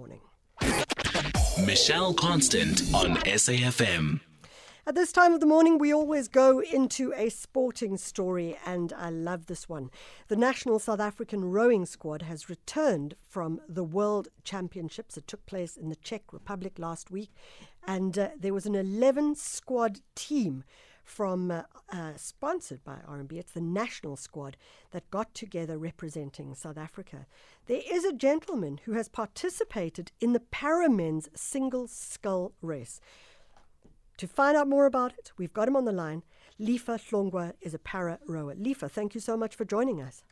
morning. Michelle Constant on SAFM. At this time of the morning, we always go into a sporting story, and I love this one. The national South African rowing squad has returned from the World Championships. that took place in the Czech Republic last week, and uh, there was an 11 squad team from uh, uh, sponsored by RMB. It's the national squad that got together representing South Africa. There is a gentleman who has participated in the Paramen's single scull race. To find out more about it, we've got him on the line. Lifa Hlongwa is a para rower. Lifa, thank you so much for joining us.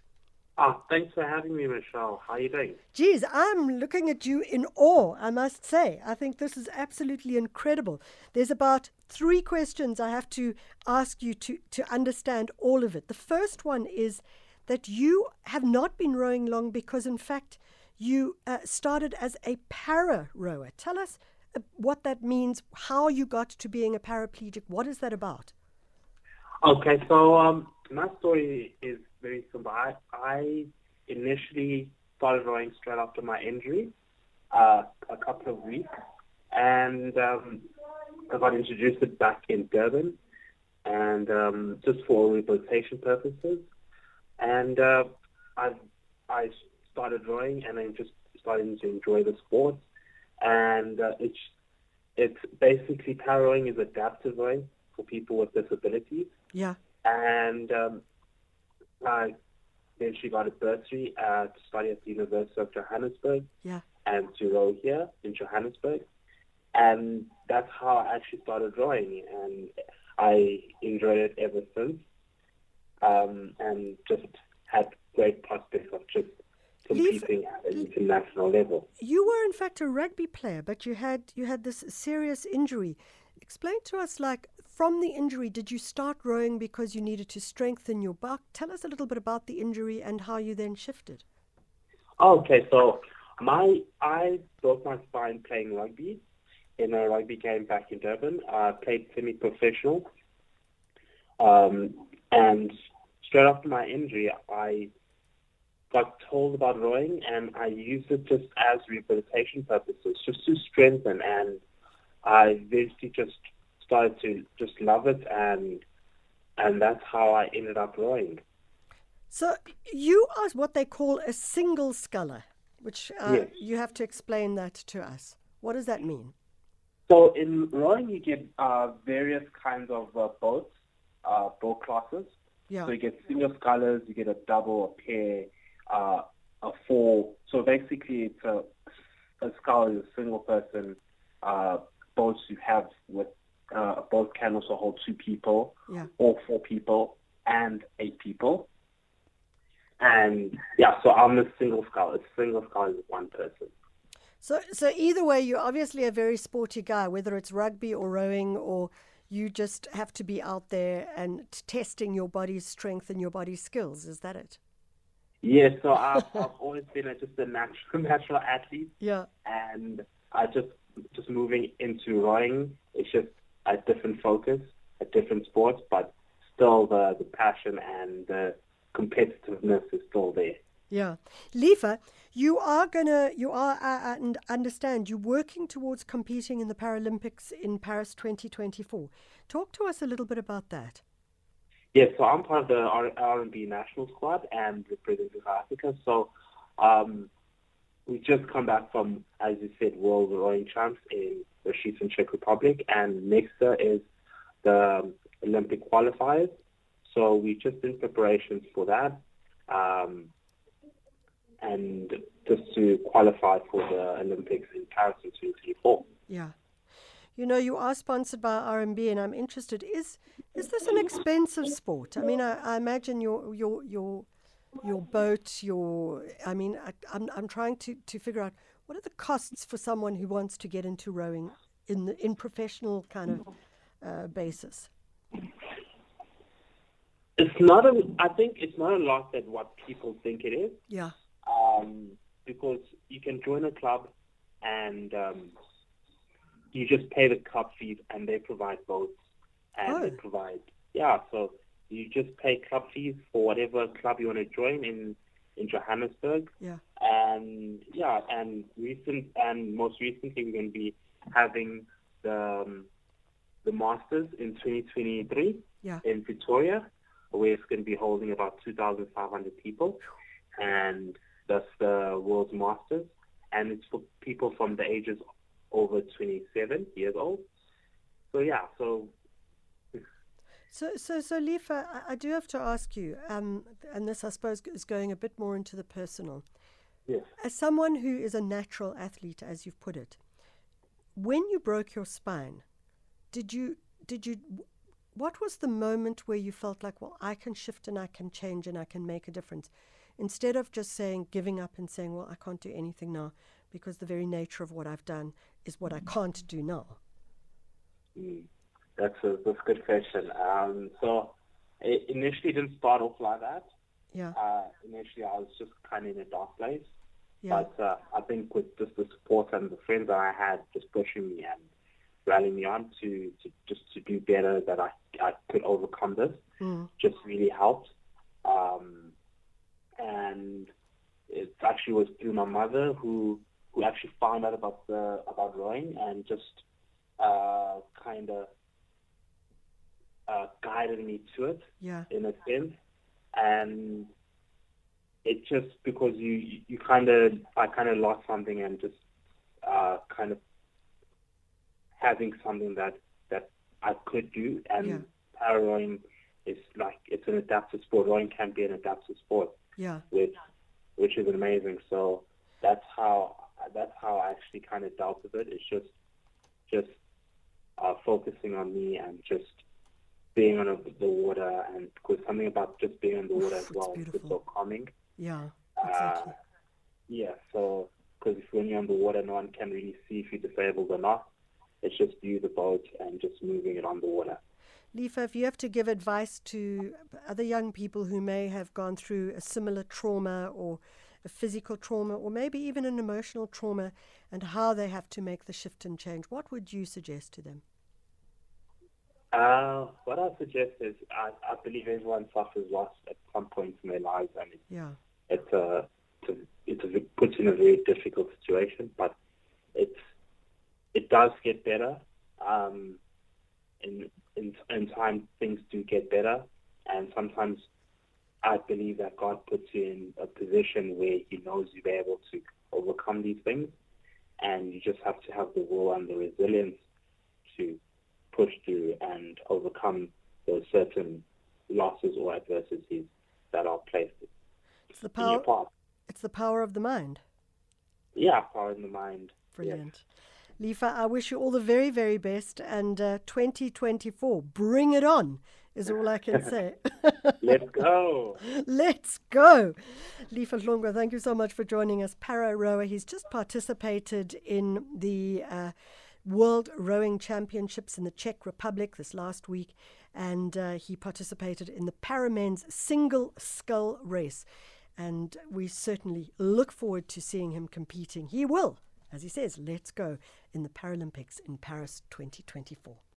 Oh, thanks for having me, Michelle. How are you doing? Geez, I'm looking at you in awe, I must say. I think this is absolutely incredible. There's about three questions I have to ask you to, to understand all of it. The first one is that you have not been rowing long because, in fact, you uh, started as a para rower. Tell us uh, what that means, how you got to being a paraplegic. What is that about? Okay, so um, my story is very simple. I, I initially started rowing straight after my injury, uh, a couple of weeks, and um, I got introduced it back in Durban, and um, just for rehabilitation purposes. And uh, I I started rowing, and I'm just starting to enjoy the sport. And uh, it's it's basically para rowing is adaptive rowing for people with disabilities. Yeah. And um, I eventually got a bursary uh, to study at the University of Johannesburg Yeah. and to row here in Johannesburg. And that's how I actually started rowing, and I enjoyed it ever since. Um, and just had great prospects of just competing at an international level. You were in fact a rugby player, but you had you had this serious injury. Explain to us, like from the injury, did you start rowing because you needed to strengthen your back? Tell us a little bit about the injury and how you then shifted. Okay, so my I broke my spine playing rugby in a rugby game back in Durban. I played semi-professional, um, and straight after my injury, I got told about rowing, and I used it just as rehabilitation purposes, just to strengthen. And I eventually just started to just love it, and and that's how I ended up rowing. So you are what they call a single sculler, which uh, Yes. you have to explain that to us. What does that mean? So in rowing, you get uh, various kinds of uh, boats, uh, boat classes. Yeah. So you get single scullers, you get a double, a pair, uh, a four. So basically, it's a, a is a single person. Uh, boats you have with uh, a boat can also hold two people, Yeah. or four people, and eight people. And yeah, so I'm a single scull. A single scull is one person. So, so either way, you're obviously a very sporty guy, whether it's rugby or rowing, or you just have to be out there and t- testing your body's strength and your body's skills. Is that it? Yeah, so I've, I've always been a, just a natural natural athlete, Yeah. and I just just moving into rowing. It's just a different focus, a different sport, but still the the passion and the competitiveness is still there. Yeah. Lifa, you are gonna, you are, uh, and understand, you're working towards competing in the Paralympics in Paris 2024. Talk to us a little bit about that. Yeah, so I'm part of the R- RMB national squad and representing South Africa. So um, we just come back from, as you said, World Rowing Champs in Račice in Czech Republic, and next is the Olympic qualifiers. So we're just in preparations for that, um, and just to qualify for the Olympics in Paris in 2024. Yeah. You know, you are sponsored by RMB, and I'm interested. Is is this an expensive sport? I mean, I, I imagine your your your your boat, your. I mean, I, I'm I'm trying to to figure out what are the costs for someone who wants to get into rowing in the, in professional kind of uh, basis. It's not a. I think it's not a lot that what people think it is. Yeah. um, because you can join a club and um, you just pay the club fees and they provide boats and they Oh. provide yeah so you just pay club fees for whatever club you want to join and in Johannesburg. Yeah. And yeah, and recent and most recently we're going to be having the um, the Masters in 2023 Yeah. in Pretoria, where it's going to be holding about 2,500 people, and that's the World's Masters, and it's for people from the ages over 27 years old. So yeah, so So, so, so, Lifa, I, I do have to ask you, um, and this, I suppose, is going a bit more into the personal. yes. As someone who is a natural athlete, as you've put it, when you broke your spine, did you, did you, what was the moment where you felt like, well, I can shift and I can change and I can make a difference? Instead of just saying, giving up and saying, well, I can't do anything now because the very nature of what I've done is what I can't do now. Mm, that's a that's a good question. Um, so it initially didn't start off like that. Yeah, Uh, initially, I was just kind of in a dark place. yeah, But uh, I think with just the support and the friends that I had just pushing me and rallying me on to, to just to do better, that I, I could overcome this, mm, just really helped. Um, and it actually was through my mother who who actually found out about the about rowing and just uh, kind of uh, guided me to it yeah, in a sense, and it just because you you kind of I kind of lost something and just uh, kind of having something that that I could do and Yeah. para rowing is like it's an adaptive sport. Rowing can be an adaptive sport, yeah, which which is amazing. So that's how that's how I actually kind of dealt with it. It's just just uh, focusing on me and just being on the water and because something about just being on the water Oof, as well is so calming. yeah, Uh, exactly. yeah, so because when you're on the water, no one can really see if you're disabled or not. It's just you, the boat, and just moving it on the water. Lifa, if you have to give advice to other young people who may have gone through a similar trauma or a physical trauma or maybe even an emotional trauma and how they have to make the shift and change, what would you suggest to them? Uh, what I suggest is I, I believe everyone suffers loss at some point in their lives, and it, Yeah, it's a it's a, it's a puts you in a very difficult situation, but it's it does get better. Um, in in in time, things do get better, and sometimes I believe that God puts you in a position where He knows you'll be able to overcome these things, and you just have to have the will and the resilience to push through and overcome those certain losses or adversities that are placed it's the in your power. path. It's the power of the mind. Yeah, power in the mind. Brilliant. Lifa, I wish you all the very, very best. And uh, 2024, bring it on, is all I can say. Let's go. Let's go. Lifa Hlongwa, thank you so much for joining us. Para rower, he's just participated in the uh, World Rowing Championships in the Czech Republic this last week, and uh, he participated in the Paramen's single scull race. And we certainly look forward to seeing him competing. He will, as he says, let's go in the Paralympics in Paris 2024.